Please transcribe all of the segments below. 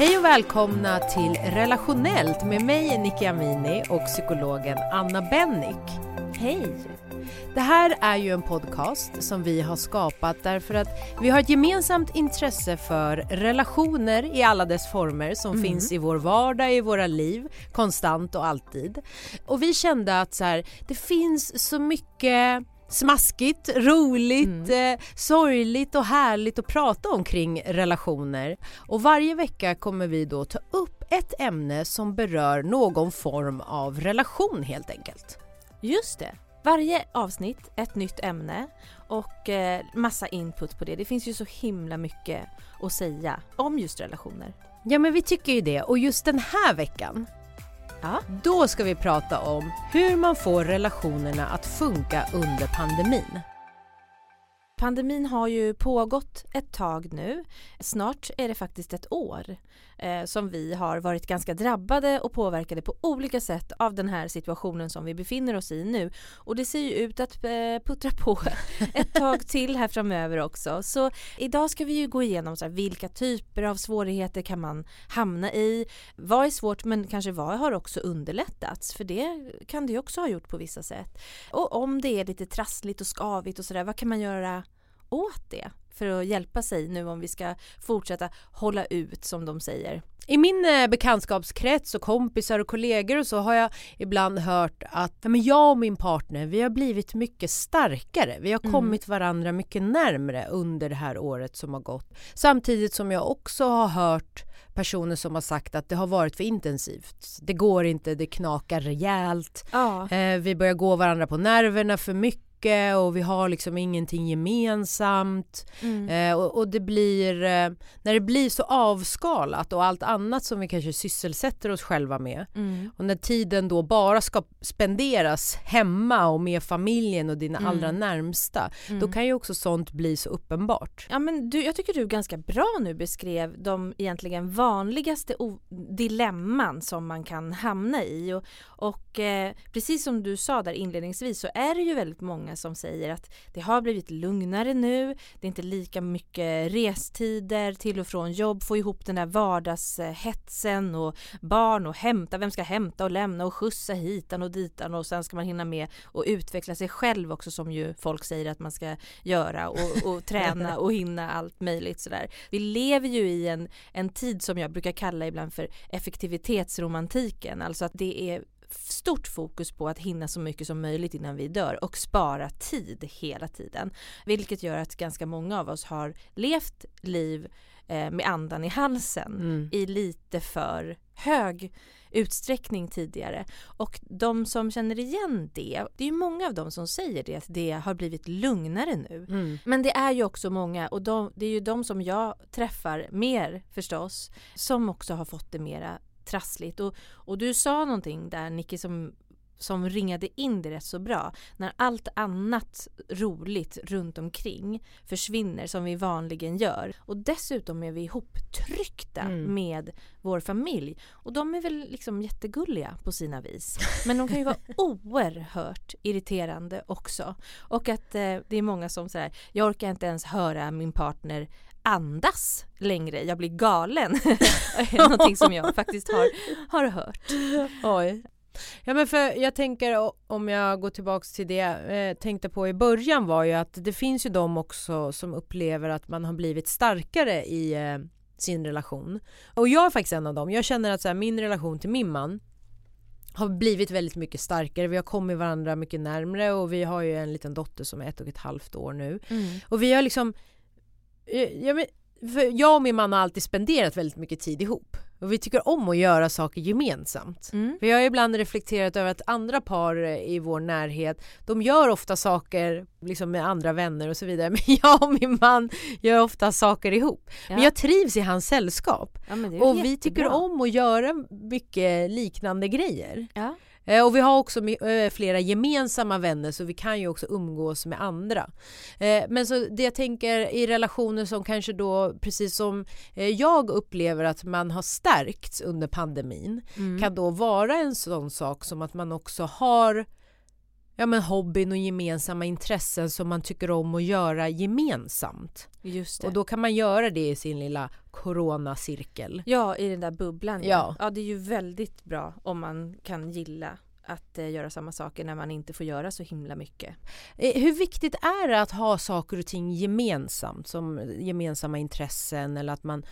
Hej och välkomna till Relationellt med mig Nicky Amini och psykologen Anna Bennick. Hej! Det här är ju en podcast som vi har skapat därför att vi har ett gemensamt intresse för relationer i alla dess former som mm. finns i vår vardag, i våra liv, konstant och alltid. Och vi kände att så här, det finns så mycket smaskigt, roligt, mm. eh, sorgligt och härligt att prata om kring relationer. Och varje vecka kommer vi då ta upp ett ämne som berör någon form av relation helt enkelt. Just det. Varje avsnitt ett nytt ämne och eh, massa input på det. Det finns ju så himla mycket att säga om just relationer. Ja men vi tycker ju det och just den här veckan Ja. Då ska vi prata om hur man får relationerna att funka under pandemin. Pandemin har ju pågått ett tag nu. Snart är det faktiskt ett år eh, som vi har varit ganska drabbade och påverkade på olika sätt av den här situationen som vi befinner oss i nu. Och det ser ju ut att eh, puttra på ett tag till här framöver också. Så idag ska vi ju gå igenom så här, vilka typer av svårigheter kan man hamna i? Vad är svårt men kanske vad har också underlättats? För det kan det ju också ha gjort på vissa sätt. Och om det är lite trassligt och skavigt och sådär, vad kan man göra åt det för att hjälpa sig nu om vi ska fortsätta hålla ut som de säger. I min eh, bekantskapskrets och kompisar och kollegor och så har jag ibland hört att ja, men jag och min partner vi har blivit mycket starkare. Vi har mm. kommit varandra mycket närmre under det här året som har gått. Samtidigt som jag också har hört personer som har sagt att det har varit för intensivt. Det går inte, det knakar rejält. Ja. Eh, vi börjar gå varandra på nerverna för mycket mycket och vi har liksom ingenting gemensamt. Mm. Eh, och, och, det blir, eh, när det blir så avskalat och allt annat som vi kanske sysselsätter oss själva med mm. och när tiden då bara ska spenderas hemma och med familjen och dina mm. allra närmsta, då mm. kan ju också sånt bli så uppenbart. Ja men du, jag tycker du ganska bra nu beskrev de egentligen vanligaste dilemman som man kan hamna i och, och eh, precis som du sa där inledningsvis så är det ju väldigt många många som säger att det har blivit lugnare nu, det är inte lika mycket restider till och från jobb, få ihop den där vardagshetsen och barn och hämta, vem ska hämta och lämna och skjutsa hitan och ditan och sen ska man hinna med och utveckla sig själv också som ju folk säger att man ska göra och, och träna och hinna allt möjligt sådär. Vi lever ju i en, en tid som jag brukar kalla ibland för effektivitetsromantiken, alltså att det är stort fokus på att hinna så mycket som möjligt innan vi dör och spara tid hela tiden. Vilket gör att ganska många av oss har levt liv eh, med andan i halsen mm. i lite för hög utsträckning tidigare. Och de som känner igen det, det är ju många av dem som säger det, att det har blivit lugnare nu. Mm. Men det är ju också många, och de, det är ju de som jag träffar mer förstås, som också har fått det mera trassligt. Och, och du sa någonting där Nicky som som ringade in det rätt så bra. När allt annat roligt runt omkring försvinner som vi vanligen gör. Och dessutom är vi ihoptryckta mm. med vår familj. Och de är väl liksom jättegulliga på sina vis. Men de kan ju vara oerhört irriterande också. Och att eh, det är många som säger jag orkar inte ens höra min partner andas längre, jag blir galen. Någonting som jag faktiskt har, har hört. Oj. Ja men för jag tänker om jag går tillbaks till det jag eh, tänkte på i början var ju att det finns ju de också som upplever att man har blivit starkare i eh, sin relation. Och jag är faktiskt en av dem. Jag känner att så här, min relation till min man har blivit väldigt mycket starkare. Vi har kommit varandra mycket närmre och vi har ju en liten dotter som är ett och ett halvt år nu. Mm. Och vi har liksom Eh, jag, men, jag och min man har alltid spenderat väldigt mycket tid ihop. Och vi tycker om att göra saker gemensamt. Mm. Vi har ibland reflekterat över att andra par i vår närhet, de gör ofta saker liksom med andra vänner och så vidare. Men jag och min man gör ofta saker ihop. Ja. Men jag trivs i hans sällskap. Ja, Och vi tycker jättebra. om att göra mycket liknande grejer. Ja. Eh, Och vi har också eh, flera gemensamma vänner så vi kan ju också umgås med andra. Eh, Men så det jag tänker i relationer som kanske då precis som jag upplever att man har stärkts under pandemin Mm. kan då vara en sån sak som att man också har ja, men hobbyn och gemensamma intressen som man tycker om att göra gemensamt. Just det. Och då kan man göra det i sin lilla coronacirkel. Ja, i den där bubblan. Ja. ja, det är ju väldigt bra om man kan gilla att eh, göra samma saker när man inte får göra så himla mycket. Eh, Hur viktigt är det att ha saker och ting gemensamt som gemensamma intressen eller att man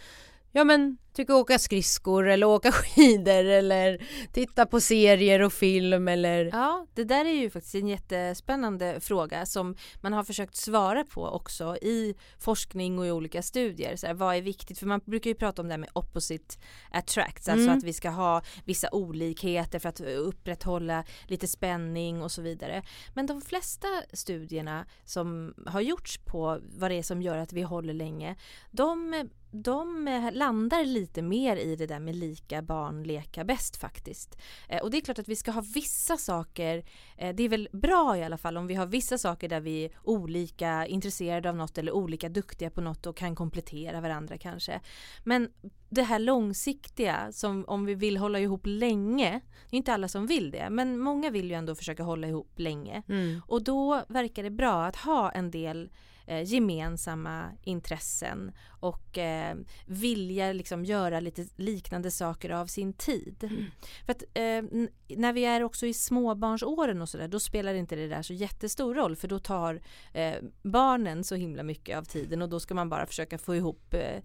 ja men tycker åka skridskor eller åka skidor eller titta på serier och film eller Ja, det där är ju faktiskt en jättespännande fråga som man har försökt svara på också i forskning och i olika studier. Så här, vad är viktigt? För man brukar ju prata om det här med opposite attracts, alltså Mm. att vi ska ha vissa olikheter för att upprätthålla lite spänning och så vidare. Men de flesta studierna som har gjorts på vad det är som gör att vi håller länge, de de landar lite mer i det där med lika barn leka bäst faktiskt. Eh, och det är klart att vi ska ha vissa saker, eh, det är väl bra i alla fall om vi har vissa saker där vi är olika intresserade av något eller olika duktiga på något och kan komplettera varandra kanske. Men det här långsiktiga som om vi vill hålla ihop länge, det är inte alla som vill det, men många vill ju ändå försöka hålla ihop länge. Mm. Och då verkar det bra att ha en del eh, gemensamma intressen och eh, vilja liksom göra lite liknande saker av sin tid. För att eh, när vi är också i småbarnsåren och sådär då spelar inte det där så jättestor roll för då tar eh, barnen så himla mycket av tiden och då ska man bara försöka få ihop eh,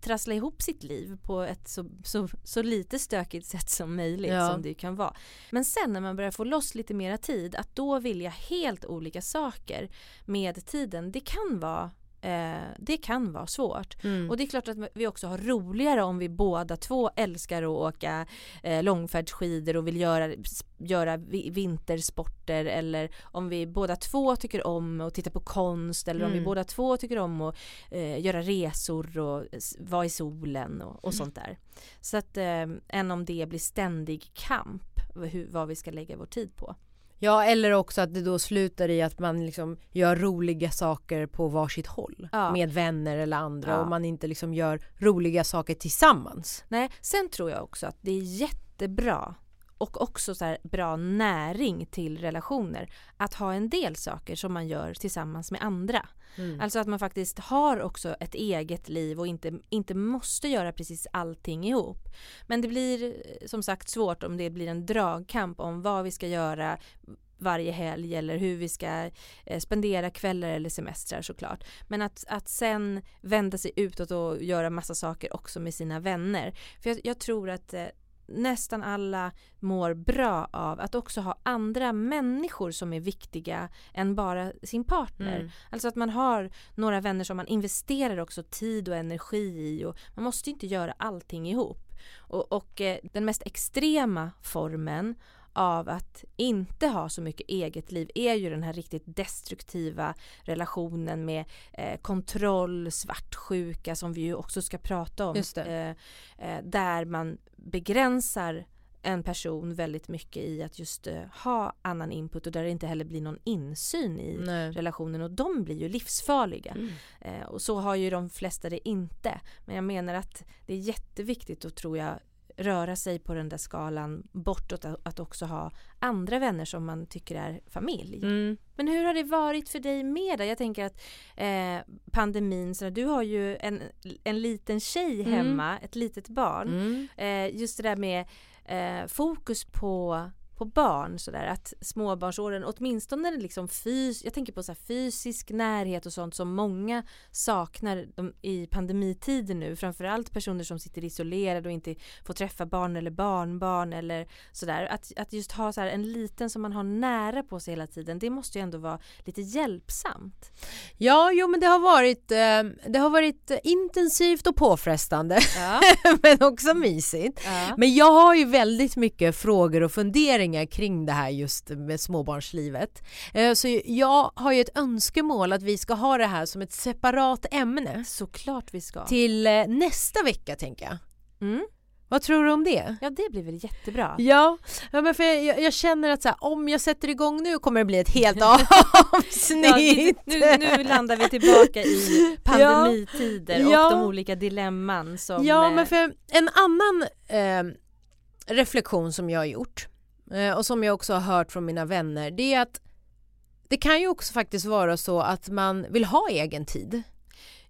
trassla ihop sitt liv på ett så, så, så lite stökigt sätt som möjligt Ja. som det kan vara. Men sen när man börjar få loss lite mera tid att då vilja helt olika saker med tiden det kan vara eh, det kan vara svårt. Mm. Och det är klart att vi också har roligare om vi båda två älskar att åka eh, långfärdsskidor och vill göra, göra vi- vintersporter eller om vi båda två tycker om att titta på konst eller om vi Mm. båda två tycker om att eh, göra resor och vara i solen och, och sånt där. Så att eh, än om det blir ständig kamp hur, vad vi ska lägga vår tid på. Ja eller också att det då slutar i att man liksom gör roliga saker på varsitt håll Ja. med vänner eller andra Ja. och man inte liksom gör roliga saker tillsammans. Nej, sen tror jag också att det är jättebra och också så här bra näring till relationer att ha en del saker som man gör tillsammans med andra. Mm. Alltså att man faktiskt har också ett eget liv och inte, inte måste göra precis allting ihop. Men det blir eh, som sagt svårt om det blir en dragkamp om vad vi ska göra varje helg eller hur vi ska eh, spendera kvällar eller semestrar såklart. Men att, att sen vända sig utåt och göra massa saker också med sina vänner. För jag, jag tror att eh, nästan alla mår bra av att också ha andra människor som är viktiga än bara sin partner. Mm. Alltså att man har några vänner som man investerar också tid och energi i och man måste inte göra allting ihop. Och, och eh, den mest extrema formen av att inte ha så mycket eget liv är ju den här riktigt destruktiva relationen med eh, kontroll, svartsjuka som vi ju också ska prata om. Eh, eh, där man begränsar en person väldigt mycket i att just eh, ha annan input och där det inte heller blir någon insyn i Nej. relationen och de blir ju livsfarliga. Mm. Eh, och så har ju de flesta det inte. Men jag menar att det är jätteviktigt att tror jag röra sig på den där skalan bortåt att, också ha andra vänner som man tycker är familj. Mm. Men hur har det varit för dig med det? Jag tänker att eh, pandemin, så du har ju en, en liten tjej Mm. hemma, ett litet barn. Mm. Eh, just det där med eh, fokus på på barn sådär att småbarnsåren åtminstone liksom fys jag tänker på så fysisk närhet och sånt som många saknar i pandemitider nu framförallt personer som sitter isolerade och inte får träffa barn eller barnbarn eller sådär att, att just ha så en liten som man har nära på sig hela tiden det måste ju ändå vara lite hjälpsamt. Ja, jo men det har varit, eh, det har varit intensivt och påfrestande ja. men också mysigt. Ja. Men jag har ju väldigt mycket frågor och funderingar kring det här just med småbarnslivet. Eh, så jag har ju ett önskemål att vi ska ha det här som ett separat ämne. Såklart vi ska. Till eh, nästa vecka tänker jag. Mm. Vad tror du om det? Ja det blir väl jättebra. Ja, ja men för jag, jag känner att så här, om jag sätter igång nu kommer det bli ett helt avsnitt. Ja, nu, nu, landar vi tillbaka i pandemitider ja, och de olika dilemman som... Ja men för en annan eh, reflektion som jag har gjort eh, och som jag också har hört från mina vänner det är att det kan ju också faktiskt vara så att man vill ha egen tid.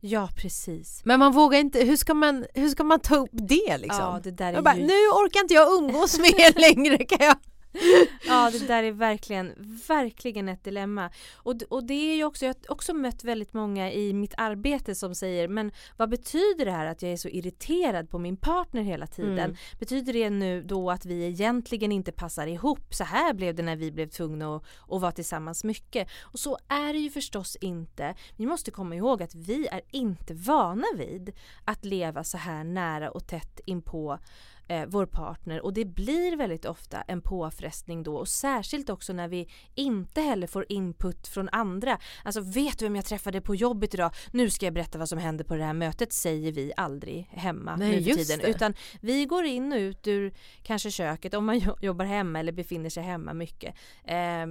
Ja precis. Men man vågar inte, hur ska man, hur ska man ta upp det liksom? Ja, det där är bara, ju... Nu orkar inte jag umgås med er längre kan jag ja det där är verkligen, verkligen ett dilemma. Och, och det är ju också, jag har också mött väldigt många i mitt arbete som säger men vad betyder det här att jag är så irriterad på min partner hela tiden? Mm. Betyder det nu då att vi egentligen inte passar ihop? Så här blev det när vi blev tvungna att, att vara tillsammans mycket. Och så är det ju förstås inte. Vi måste komma ihåg att vi är inte vana vid att leva så här nära och tätt inpå eh, vår partner och det blir väldigt ofta en påfrestning då och särskilt också när vi inte heller får input från andra. Alltså vet du vem jag träffade på jobbet idag? Nu ska jag berätta vad som hände på det här mötet säger vi aldrig hemma Nej, nu för tiden. Det. Utan vi går in och ut ur kanske köket om man jobbar hemma eller befinner sig hemma mycket. Eh,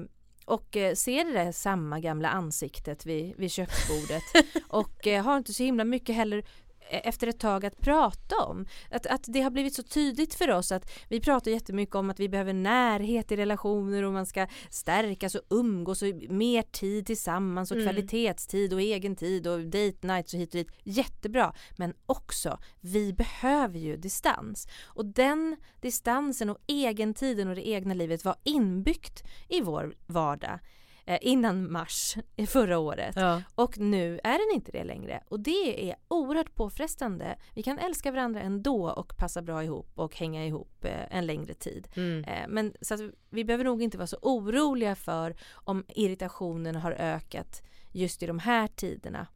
och ser det där samma gamla ansiktet vid, vid köksbordet och eh, har inte så himla mycket heller efter ett tag att prata om. Att, att det har blivit så tydligt för oss att vi pratar jättemycket om att vi behöver närhet i relationer och man ska stärkas och umgås och mer tid tillsammans och mm. kvalitetstid och egen tid och date nights och hit och dit. Jättebra. Men också, vi behöver ju distans. Och den distansen och egentiden och det egna livet var inbyggt i vår vardag eh, innan mars förra året. Ja. Och nu är den inte det längre. Och det är oerhört påfrestande. Vi kan älska varandra ändå och passa bra ihop och hänga ihop eh, en längre tid. Mm. Eh, men så att vi behöver nog inte vara så oroliga för om irritationen har ökat just i de här tiderna.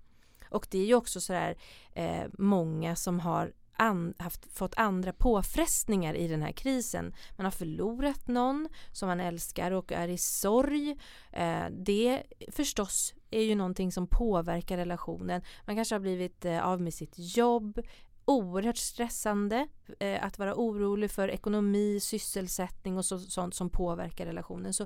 Och det är ju också sådär eh, många som har an, haft, fått andra påfrestningar i den här krisen. Man har förlorat någon som man älskar och är i sorg. Eh, det förstås är ju någonting som påverkar relationen. Man kanske har blivit eh, av med sitt jobb, oerhört stressande eh, att vara orolig för ekonomi, sysselsättning och så, sånt som påverkar relationen. Så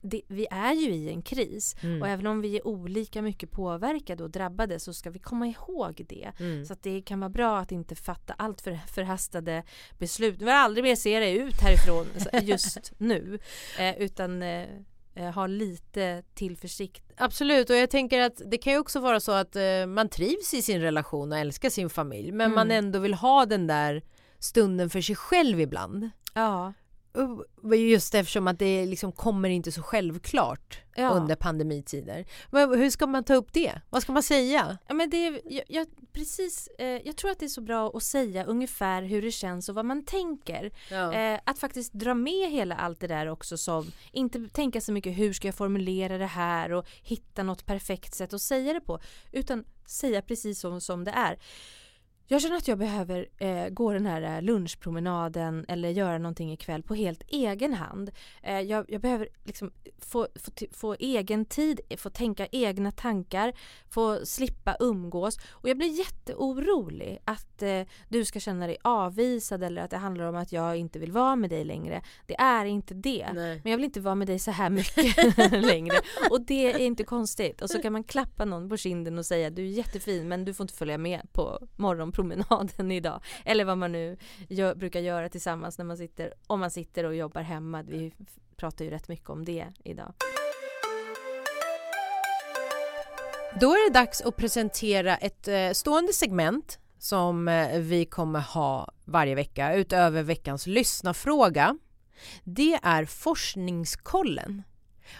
det, vi är ju i en kris mm. och även om vi är olika mycket påverkade och drabbade så ska vi komma ihåg det. Mm. Så att det kan vara bra att inte fatta allt för förhastade beslut. Vi vill aldrig mer se det ut härifrån just nu. Eh, utan eh, eh, ha lite tillförsikt. Absolut och jag tänker att det kan ju också vara så att eh, man trivs i sin relation och älskar sin familj men mm. man ändå vill ha den där stunden för sig själv ibland. Ja. Just eftersom att det liksom kommer inte så självklart ja. under pandemitider. Men hur ska man ta upp det? Vad ska man säga? Ja, men det jag, jag precis, eh, jag tror att det är så bra att säga ungefär hur det känns och vad man tänker. Ja. Eh, att faktiskt dra med hela allt det där också som, inte tänka så mycket hur ska jag formulera det här och hitta något perfekt sätt att säga det på. Utan säga precis som, som det är. Jag känner att jag behöver eh, gå den här eh, lunchpromenaden eller göra någonting ikväll på helt egen hand. Eh, jag, jag, behöver liksom få, få, få, egen tid, få tänka egna tankar, få slippa umgås. Och jag blir jätteorolig att eh, du ska känna dig avvisad eller att det handlar om att jag inte vill vara med dig längre. Det är inte det. Nej. Men jag vill inte vara med dig så här mycket längre. Och det är inte konstigt. Och så kan man klappa någon på kinden och säga du är jättefin men du får inte följa med på morgonpromenaden promenaden idag. Eller vad man nu gör, brukar göra tillsammans när man sitter, om man sitter och jobbar hemma. Vi pratar ju rätt mycket om det idag. Då är det dags att presentera ett eh, stående segment som eh, vi kommer ha varje vecka utöver veckans lyssnafråga. det är Forskningskollen.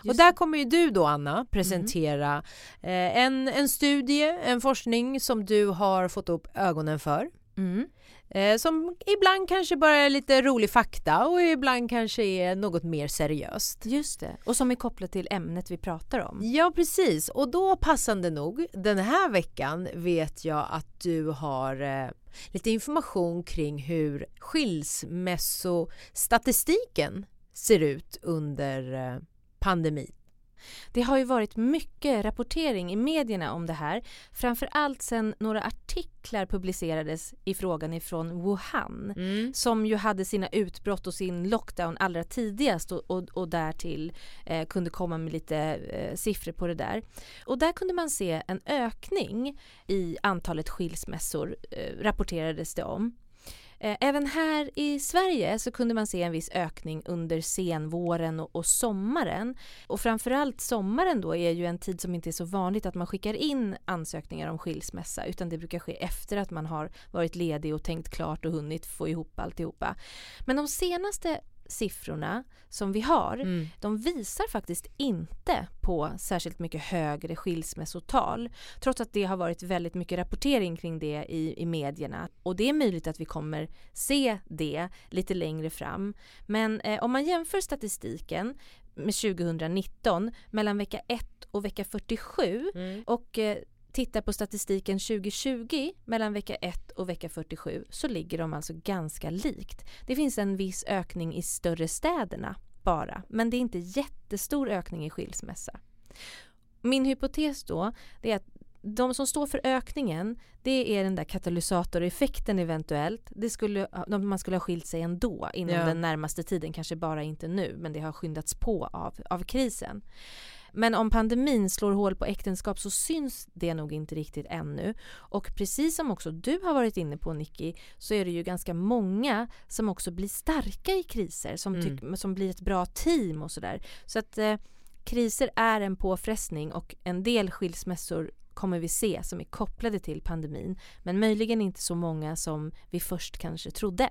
Just och där kommer ju du då Anna presentera eh, en, en studie, en forskning som du har fått upp ögonen för. Mm. Eh, som ibland kanske bara är lite rolig fakta och ibland kanske är något mer seriöst. Just det, och som är kopplat till ämnet vi pratar om. Ja precis och då passande nog den här veckan vet jag att du har eh, lite information kring hur skilsmässostatistiken ser ut under pandemin. Det har ju varit mycket rapportering i medierna om det här. Framför allt sen några artiklar publicerades i frågan ifrån Wuhan. Mm. Som ju hade sina utbrott och sin lockdown allra tidigast och, och, och därtill eh, kunde komma med lite eh, siffror på det där. Och där kunde man se en ökning i antalet skilsmässor eh, rapporterades det om. Eh, även här i Sverige så kunde man se en viss ökning under senvåren och, och sommaren. Och framförallt sommaren då är ju en tid som inte är så vanligt att man skickar in ansökningar om skilsmässa utan det brukar ske efter att man har varit ledig och tänkt klart och hunnit få ihop alltihopa. Men de senaste siffrorna som vi har Mm. de visar faktiskt inte på särskilt mycket högre skilsmässotal trots att det har varit väldigt mycket rapportering kring det i, i medierna och det är möjligt att vi kommer se det lite längre fram. Men eh, om man jämför statistiken med 2019 mellan vecka 1 och vecka 47 Mm. och eh, tittar på statistiken 2020 mellan vecka 1 och vecka 47 så ligger de alltså ganska likt. Det finns en viss ökning i större städerna bara, men det är inte jättestor ökning i skilsmässa. Min hypotes då är att de som står för ökningen det är den där katalysatoreffekten eventuellt. Det skulle, man skulle ha skilt sig ändå inom Ja. den närmaste tiden, kanske bara inte nu men det har skyndats på av, av krisen. Men om pandemin slår hål på äktenskap så syns det nog inte riktigt ännu. Och precis som också du har varit inne på Nicky så är det ju ganska många som också blir starka i kriser, som, Mm. som blir ett bra team och sådär. Så att eh, kriser är en påfrestning och en del skilsmässor kommer vi se som är kopplade till pandemin. Men möjligen inte så många som vi först kanske trodde.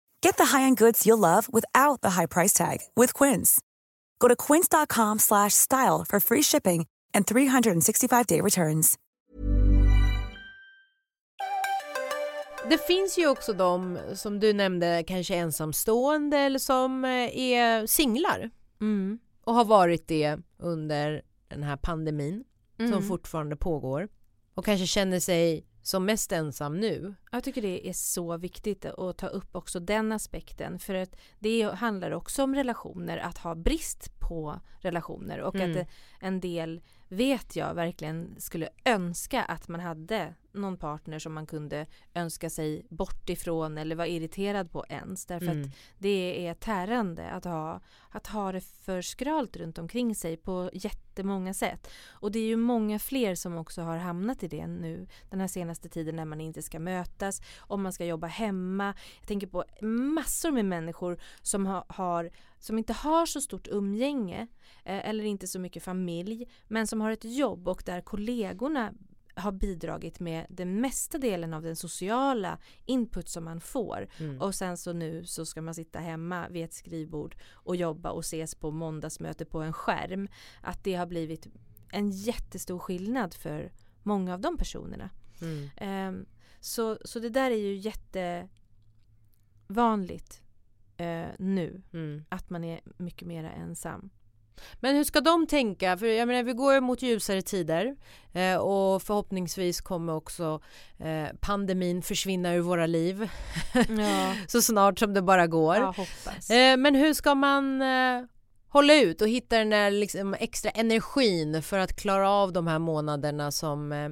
Get the high-end goods you'll love without the high price tag with Quince. Go to quince.com slash style for free shipping and 365-day returns. Det finns ju också de som du nämnde kanske ensamstående eller som eh, är singlar Mm. och har varit det under den här pandemin som Mm. fortfarande pågår och kanske känner sig som mest ensam nu. Jag tycker det är så viktigt att ta upp också den aspekten för att det handlar också om relationer, att ha brist på relationer och Mm. att en del vet jag verkligen skulle önska att man hade någon partner som man kunde önska sig bort ifrån eller vara irriterad på ens därför Mm. att det är tärande att ha, att ha det för skralt runt omkring sig på jättemånga sätt. Och det är ju många fler som också har hamnat i det nu den här senaste tiden när man inte ska mötas, om man ska jobba hemma. Jag tänker på massor med människor som har, har som inte har så stort umgänge eh, eller inte så mycket familj men som har ett jobb och där kollegorna har bidragit med den mesta delen av den sociala input som man får. Mm. Och sen så nu så ska man sitta hemma vid ett skrivbord och jobba och ses på måndagsmöte på en skärm. Att det har blivit en jättestor skillnad för många av de personerna. Mm. Ehm, så, så det där är ju jättevanligt eh, nu, Mm. att man är mycket mer ensam. Men hur ska de tänka? För jag menar, vi går mot ljusare tider eh, och förhoppningsvis kommer också eh, pandemin försvinna ur våra liv ja. så snart som det bara går. Ja, eh, men hur ska man eh, hålla ut och hitta den där liksom extra energin för att klara av de här månaderna som eh,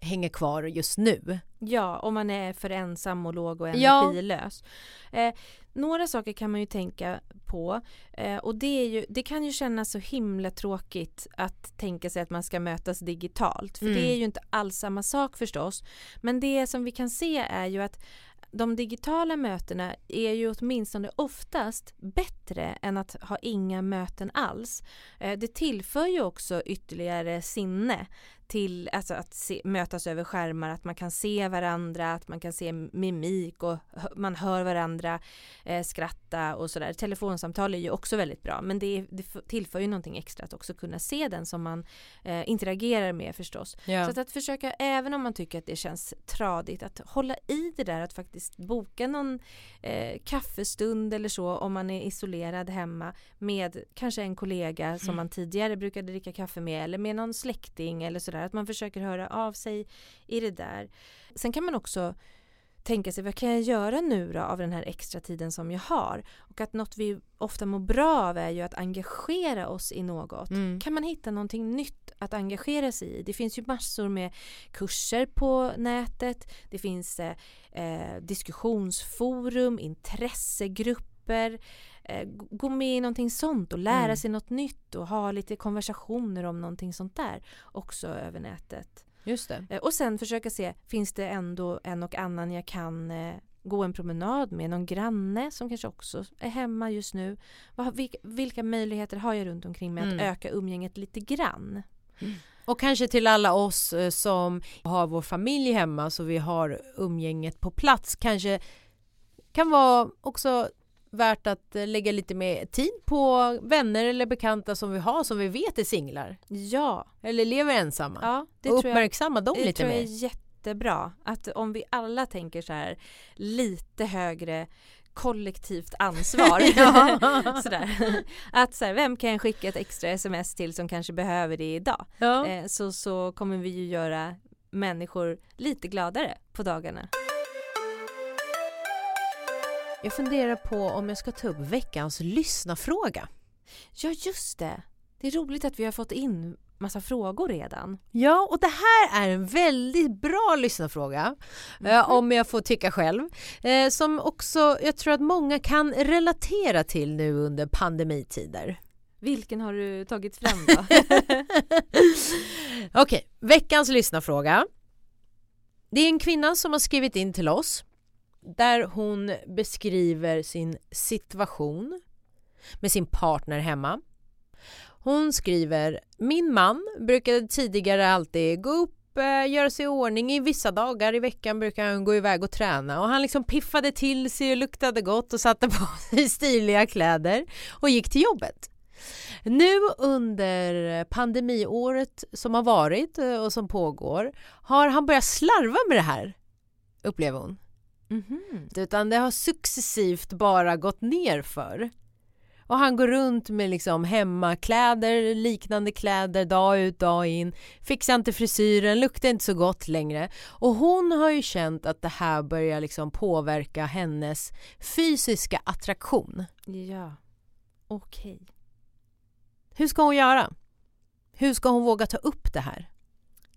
hänger kvar just nu? Ja, om man är för ensam och låg och energilös. Ja. Eh, några saker kan man ju tänka på eh, och det, är ju, det kan ju kännas så himla tråkigt att tänka sig att man ska mötas digitalt för mm. det är ju inte alls samma sak förstås. Men det som vi kan se är ju att de digitala mötena är ju åtminstone oftast bättre än att ha inga möten alls. Eh, det tillför ju också ytterligare sinne till alltså att se, mötas över skärmar, att man kan se varandra, att man kan se mimik och man hör varandra eh, skratta och sådär. Telefonsamtal är ju också väldigt bra men det, det tillför ju någonting extra att också kunna se den som man eh, interagerar med förstås. Ja. Så att, att, försöka, även om man tycker att det känns tradigt, att hålla i det där att faktiskt boka någon eh, kaffestund eller så om man är isolerad hemma med kanske en kollega som mm. man tidigare brukade dricka kaffe med eller med någon släkting eller sådär sådär. Att man försöker höra av sig i det där. Sen kan man också tänka sig vad kan jag göra nu då av den här extra tiden som jag har? Och att något vi ofta mår bra av är ju att engagera oss i något. Mm. Kan man hitta någonting nytt att engagera sig i? Det finns ju massor med kurser på nätet. Det finns eh, eh diskussionsforum, intressegrupper gå med i någonting sånt och lära mm. sig något nytt och ha lite konversationer om någonting sånt där också över nätet. Just det. Eh, och sen försöka se, finns det ändå en och annan jag kan eh, gå en promenad med, någon granne som kanske också är hemma just nu. vilka, möjligheter har jag runt omkring mig mm. att öka umgänget lite grann? Mm. Och kanske till alla oss eh, som har vår familj hemma så vi har umgänget på plats kanske kan vara också värt att eh, lägga lite mer tid på vänner eller bekanta som vi har som vi vet är singlar. Ja. Eller lever ensamma. Ja, det och uppmärksamma dem lite mer. Det tror jag är jättebra. Att om vi alla tänker så här lite högre kollektivt ansvar. Sådär. Att så här, vem kan jag skicka ett extra sms till som kanske behöver det idag? Ja. Eh, så, så kommer vi ju göra människor lite gladare på dagarna. Jag funderar på om jag ska ta upp veckans lyssnafråga. Ja, just det. Det är roligt att vi har fått in massa frågor redan. Ja, och det här är en väldigt bra lyssnarfråga, mm. eh, om jag får tycka själv, eh, som också jag tror att många kan relatera till nu under pandemitider. Vilken har du tagit fram då? Okej, okay, veckans lyssnarfråga. Det är en kvinna som har skrivit in till oss där hon beskriver sin situation med sin partner hemma. Hon skriver Min man brukade tidigare alltid gå upp, eh, göra sig i ordning. I vissa dagar i veckan brukar han gå iväg och träna och han liksom piffade till sig och luktade gott och satte på sig stiliga kläder och gick till jobbet. Nu under pandemiåret som har varit eh, och som pågår har han börjat slarva med det här, upplever hon. Mm. Utan det har successivt bara gått ner för. Och han går runt med liksom hemmakläder, liknande kläder dag ut dag in. Fixar inte frisyren, luktar inte så gott längre. Och hon har ju känt att det här börjar liksom påverka hennes fysiska attraktion. Ja, okej. Okay. Hur ska hon göra? Hur ska hon våga ta upp det här?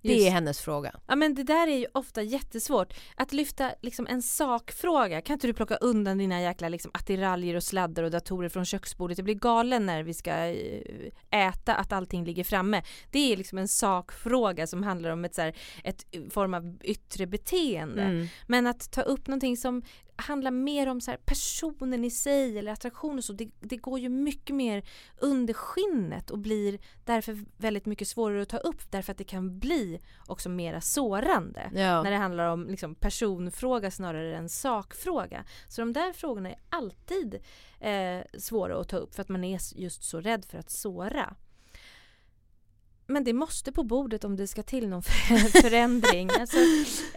Det Just. är hennes fråga. Ja men det där är ju ofta jättesvårt. Att lyfta liksom en sakfråga. Kan inte du plocka undan dina jäkla liksom attiraljer och sladdar och datorer från köksbordet? Jag blir galen när vi ska eh, äta att allting ligger framme. Det är liksom en sakfråga som handlar om ett, så här, ett form av yttre beteende. Mm. Men att ta upp någonting som handlar mer om så här, personen i sig eller attraktion och så. Det, det, går ju mycket mer under skinnet och blir därför väldigt mycket svårare att ta upp därför att det kan bli också mera sårande ja. när det handlar om liksom, personfråga snarare än sakfråga. Så de där frågorna är alltid eh, svåra att ta upp för att man är just så rädd för att såra men det måste på bordet om det ska till någon förändring. Alltså,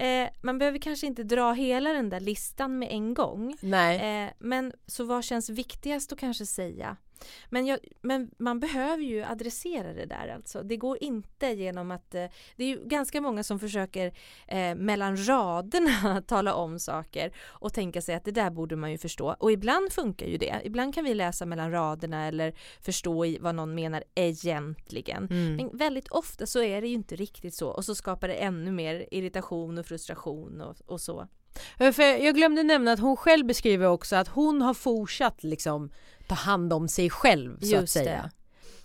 eh, man behöver kanske inte dra hela den där listan med en gång. Nej. Eh, men så vad känns viktigast att kanske säga? Men, jag, men man behöver ju adressera det där alltså. Det går inte genom att, eh, det är ju ganska många som försöker eh, mellan raderna tala om saker och tänka sig att det där borde man ju förstå. Och ibland funkar ju det. Ibland kan vi läsa mellan raderna eller förstå i vad någon menar egentligen. Mm. Men väldigt ofta så är det ju inte riktigt så och så skapar det ännu mer irritation och frustration och, och så. För jag glömde nämna att hon själv beskriver också att hon har fortsatt liksom ta hand om sig själv så att Just säga. det.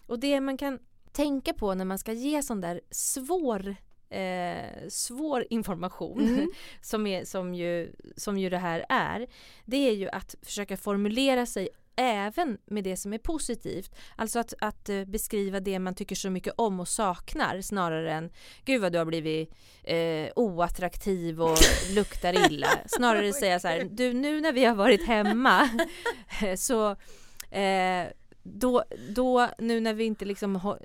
Och det man kan tänka på när man ska ge sån där svår Eh, svår information Mm. som, är, som, ju, som ju det här är det är ju att försöka formulera sig även med det som är positivt. Alltså att, att eh, beskriva det man tycker så mycket om och saknar snarare än gud vad du har blivit eh, oattraktiv och luktar illa. Snarare säga så här, du nu när vi har varit hemma så eh, då, då nu när vi inte liksom har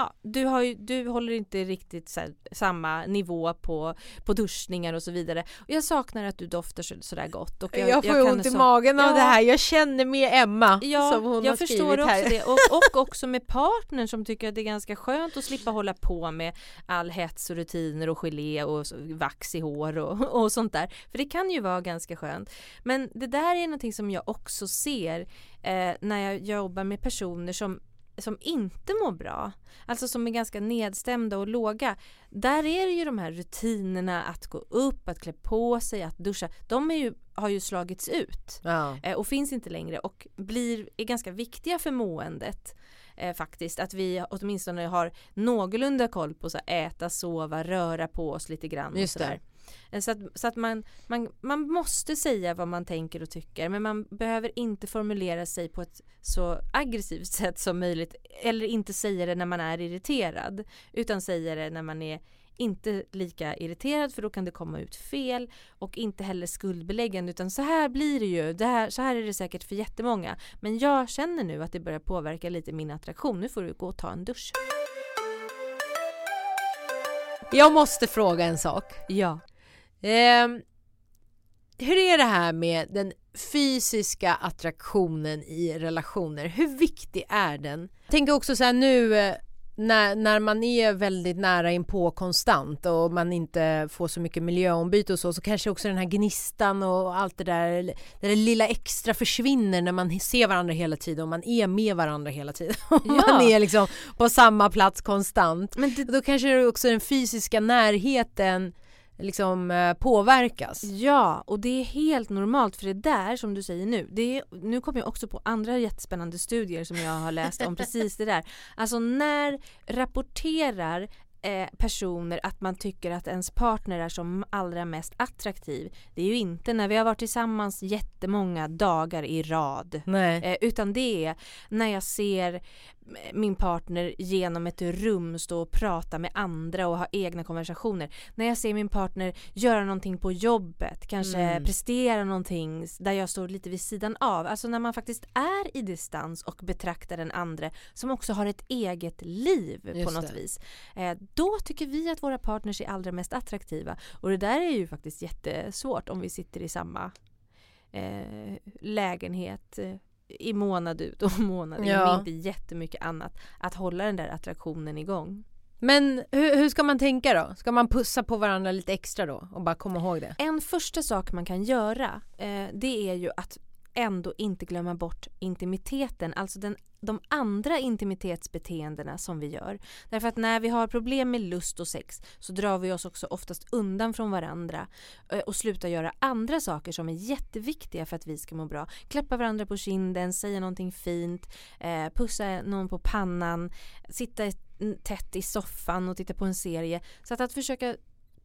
Ja, du, har ju, du håller inte riktigt här, samma nivå på, på duschningar och så vidare. Och jag saknar att du doftar så, sådär gott. Och Jag, får ju kan ont i magen av Ja. det här. Jag känner med Emma Ja, som hon jag har förstår också här. det. Och, och också med partnern som tycker att det är ganska skönt att slippa hålla på med all hets och rutiner och gelé och vax i hår och, och sånt där. För det kan ju vara ganska skönt. Men det där är någonting som jag också ser eh, när jag jobbar med personer som som inte mår bra, alltså som är ganska nedstämda och låga. Där är det ju de här rutinerna att gå upp, att klä på sig, att duscha. De ju, har ju slagits ut Ja. eh, och finns inte längre och blir, är ganska viktiga för måendet eh, faktiskt. Att vi åtminstone har någorlunda koll på här, äta, sova, röra på oss lite grann. Just och så det. där. Eh, Så att, så att man, man, man måste säga vad man tänker och tycker men man behöver inte formulera sig på ett så aggressivt sätt som möjligt eller inte säga det när man är irriterad utan säga det när man är inte lika irriterad för då kan det komma ut fel och inte heller skuldbeläggande utan så här blir det ju, det här, så här är det säkert för jättemånga men jag känner nu att det börjar påverka lite min attraktion, nu får du gå och ta en dusch. Jag måste fråga en sak. Ja. Ehm, hur är det här med den fysiska attraktionen i relationer? Hur viktig är den? Jag tänker också så här nu eh, när, när man är väldigt nära inpå konstant och man inte får så mycket miljöombyte och så, så kanske också den här gnistan och allt det där, det där lilla extra försvinner när man ser varandra hela tiden och man är med varandra hela tiden. Ja. Man är liksom på samma plats konstant. Men det, Då kanske också den fysiska närheten liksom eh, påverkas. Ja, och det är helt normalt för det där som du säger nu, det är, nu kommer jag också på andra jättespännande studier som jag har läst om precis det där. Alltså när rapporterar eh, personer att man tycker att ens partner är som allra mest attraktiv. Det är ju inte när vi har varit tillsammans jättemånga dagar i rad. Eh, utan det är när jag ser min partner genom ett rum stå och prata med andra och ha egna konversationer. När jag ser min partner göra någonting på jobbet, kanske Mm. prestera någonting där jag står lite vid sidan av. Alltså när man faktiskt är i distans och betraktar den andra som också har ett eget liv på Just något det. vis. Eh, då tycker vi att våra partners är allra mest attraktiva. Och det där är ju faktiskt jättesvårt om vi sitter i samma eh, lägenhet eh, i månad ut och månad in Ja. med inte jättemycket annat. Att hålla den där attraktionen igång. Men hur, hur ska man tänka då? Ska man pussa på varandra lite extra då och bara komma ihåg det? En första sak man kan göra eh, det är ju att ändå inte glömma bort intimiteten, alltså den, de andra intimitetsbeteendena som vi gör. Därför att när vi har problem med lust och sex så drar vi oss också oftast undan från varandra eh, och slutar göra andra saker som är jätteviktiga för att vi ska må bra. Klappa varandra på kinden, säga någonting fint, eh, pussa någon på pannan, sitta tätt i soffan och titta på en serie. Så att, att försöka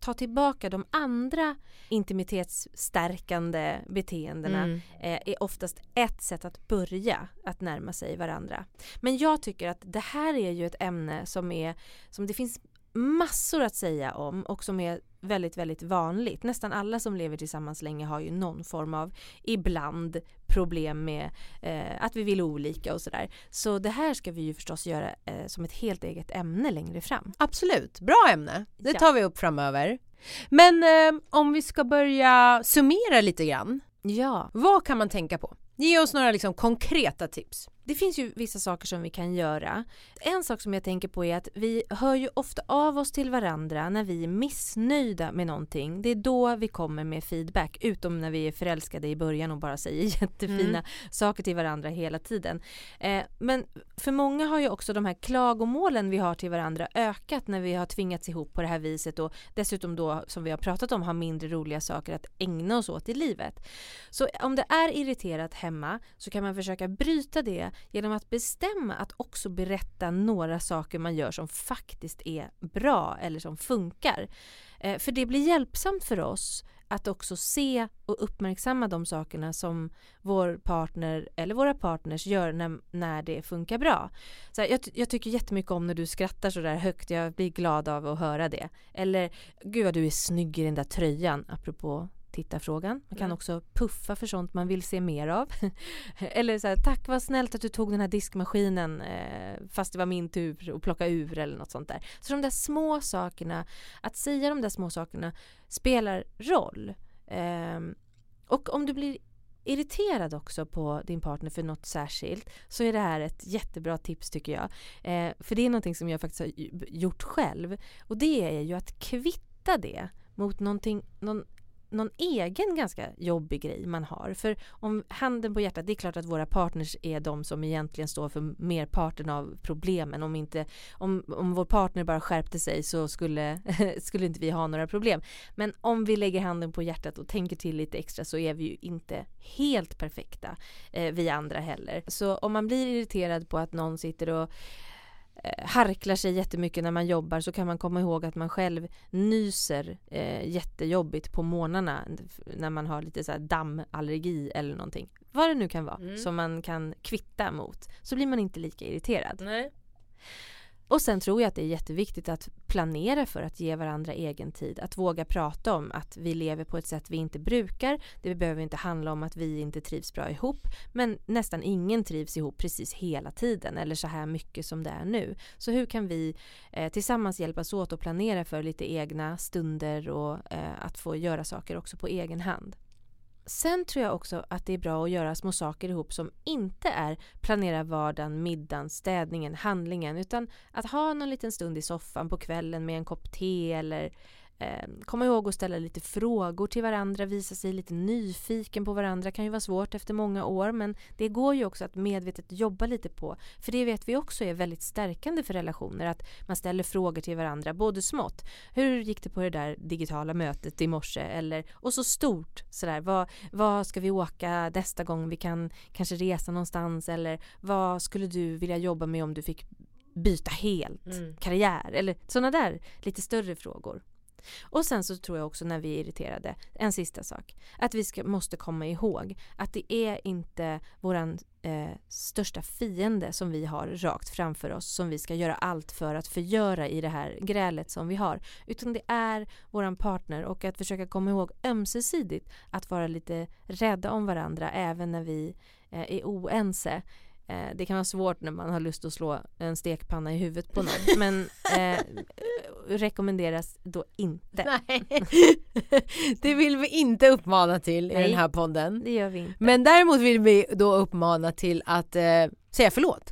ta tillbaka de andra intimitetsstärkande beteendena Mm. eh, är oftast ett sätt att börja att närma sig varandra. Men jag tycker att det här är ju ett ämne som är som det finns massor att säga om och som är väldigt, väldigt vanligt. Nästan alla som lever tillsammans länge har ju någon form av ibland problem med eh, att vi vill olika och sådär. Så det här ska vi ju förstås göra eh, som ett helt eget ämne längre fram. Absolut, bra ämne. Det Ja. tar vi upp framöver. Men eh, om vi ska börja summera lite grann. Ja, Vad kan man tänka på? Ge oss några liksom, konkreta tips. Det finns ju vissa saker som vi kan göra. En sak som jag tänker på är att vi hör ju ofta av oss till varandra när vi är missnöjda med någonting. Det är då vi kommer med feedback, utom när vi är förälskade i början och bara säger jättefina mm. saker till varandra hela tiden. Eh, men för många har ju också de här klagomålen vi har till varandra ökat när vi har tvingats ihop på det här viset och dessutom då som vi har pratat om har mindre roliga saker att ägna oss åt i livet. Så om det är irriterat hemma så kan man försöka bryta det genom att bestämma att också berätta några saker man gör som faktiskt är bra eller som funkar. Eh, för det blir hjälpsamt för oss att också se och uppmärksamma de sakerna som vår partner eller våra partners gör när, när det funkar bra. Så här, jag, jag tycker jättemycket om när du skrattar så där högt, jag blir glad av att höra det. Eller gud vad du är snygg i den där tröjan, apropå tittarfrågan. Man kan mm. också puffa för sånt man vill se mer av. eller så här, tack vad snällt att du tog den här diskmaskinen eh, fast det var min tur att plocka ur eller något sånt där. Så de där små sakerna, att säga de där små sakerna spelar roll. Eh, och om du blir irriterad också på din partner för något särskilt så är det här ett jättebra tips tycker jag. Eh, för det är någonting som jag faktiskt har gjort själv och det är ju att kvitta det mot någonting, någon någon egen ganska jobbig grej man har. För om handen på hjärtat, det är klart att våra partners är de som egentligen står för merparten av problemen. Om, inte, om, om vår partner bara skärpte sig så skulle, skulle inte vi ha några problem. Men om vi lägger handen på hjärtat och tänker till lite extra så är vi ju inte helt perfekta, eh, vi andra heller. Så om man blir irriterad på att någon sitter och harklar sig jättemycket när man jobbar så kan man komma ihåg att man själv nyser eh, jättejobbigt på morgnarna när man har lite så här dammallergi eller någonting. Vad det nu kan vara mm. som man kan kvitta mot så blir man inte lika irriterad. Nej. Och sen tror jag att det är jätteviktigt att planera för att ge varandra egen tid. Att våga prata om att vi lever på ett sätt vi inte brukar. Det behöver inte handla om att vi inte trivs bra ihop. Men nästan ingen trivs ihop precis hela tiden eller så här mycket som det är nu. Så hur kan vi eh, tillsammans hjälpas åt att planera för lite egna stunder och eh, att få göra saker också på egen hand. Sen tror jag också att det är bra att göra små saker ihop som inte är planera vardagen, middagen, städningen, handlingen utan att ha någon liten stund i soffan på kvällen med en kopp te eller Eh, komma ihåg att ställa lite frågor till varandra, visa sig lite nyfiken på varandra kan ju vara svårt efter många år men det går ju också att medvetet jobba lite på. För det vet vi också är väldigt stärkande för relationer att man ställer frågor till varandra, både smått. Hur gick det på det där digitala mötet i morse? Eller, och så stort sådär, vad, vad ska vi åka nästa gång vi kan kanske resa någonstans eller vad skulle du vilja jobba med om du fick byta helt mm. karriär eller sådana där lite större frågor. Och sen så tror jag också när vi är irriterade, en sista sak, att vi ska, måste komma ihåg att det är inte våran eh, största fiende som vi har rakt framför oss som vi ska göra allt för att förgöra i det här grälet som vi har. Utan det är våran partner och att försöka komma ihåg ömsesidigt att vara lite rädda om varandra även när vi eh, är oense. Eh, det kan vara svårt när man har lust att slå en stekpanna i huvudet på någon men eh, rekommenderas då inte. Nej, det vill vi inte uppmana till Nej, i den här podden. det gör vi inte. Men däremot vill vi då uppmana till att eh, säga förlåt.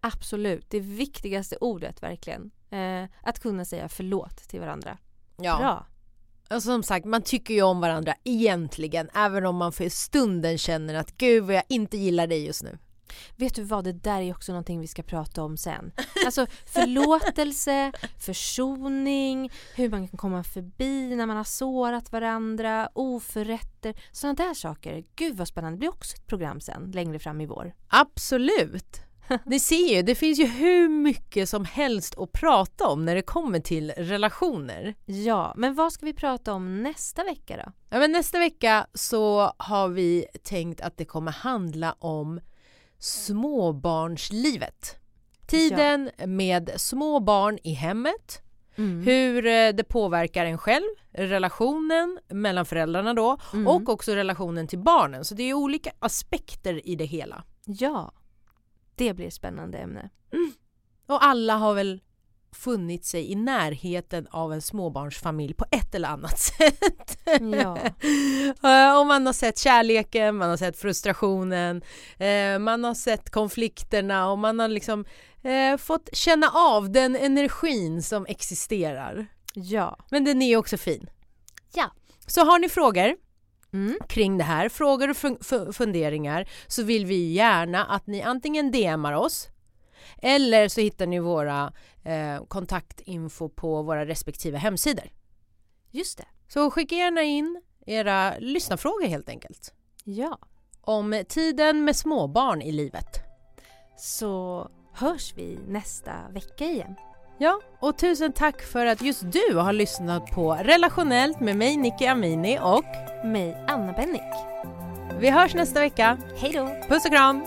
Absolut, det viktigaste ordet verkligen. Eh, att kunna säga förlåt till varandra. Ja. Bra. Och som sagt, man tycker ju om varandra egentligen, även om man för stunden känner att gud vad jag inte gillar dig just nu. Vet du vad, det där är också någonting vi ska prata om sen. Alltså förlåtelse, försoning, hur man kan komma förbi när man har sårat varandra, oförrätter, sådana där saker. Gud vad spännande, det blir också ett program sen, längre fram i vår. Absolut! Ni ser ju, det finns ju hur mycket som helst att prata om när det kommer till relationer. Ja, men vad ska vi prata om nästa vecka då? Ja, men nästa vecka så har vi tänkt att det kommer handla om småbarnslivet. Tiden ja. med små barn i hemmet, mm. hur eh, det påverkar en själv, relationen mellan föräldrarna då mm. och också relationen till barnen. Så det är olika aspekter i det hela. Ja, det blir ett spännande ämne. Mm. Och alla har väl funnit sig i närheten av en småbarnsfamilj på ett eller annat sätt. Ja. Eh, och man har sett kärleken, man har sett frustrationen, eh, man har sett konflikterna och man har liksom eh, fått känna av den energin som existerar. Ja. Men den är också fin. Ja. Så har ni frågor Mm. kring det här, frågor och fun- fu- funderingar så vill vi gärna att ni antingen DMar oss eller så hittar ni våra eh, kontaktinfo på våra respektive hemsidor. Just det. Så skicka gärna in era lyssnarfrågor helt enkelt. Ja. Om tiden med småbarn i livet. Så hörs vi nästa vecka igen. Ja, och tusen tack för att just du har lyssnat på Relationellt med mig Nicky Amini och Mig, Anna Bennick. vi hörs nästa vecka. Hej då! Puss och kram!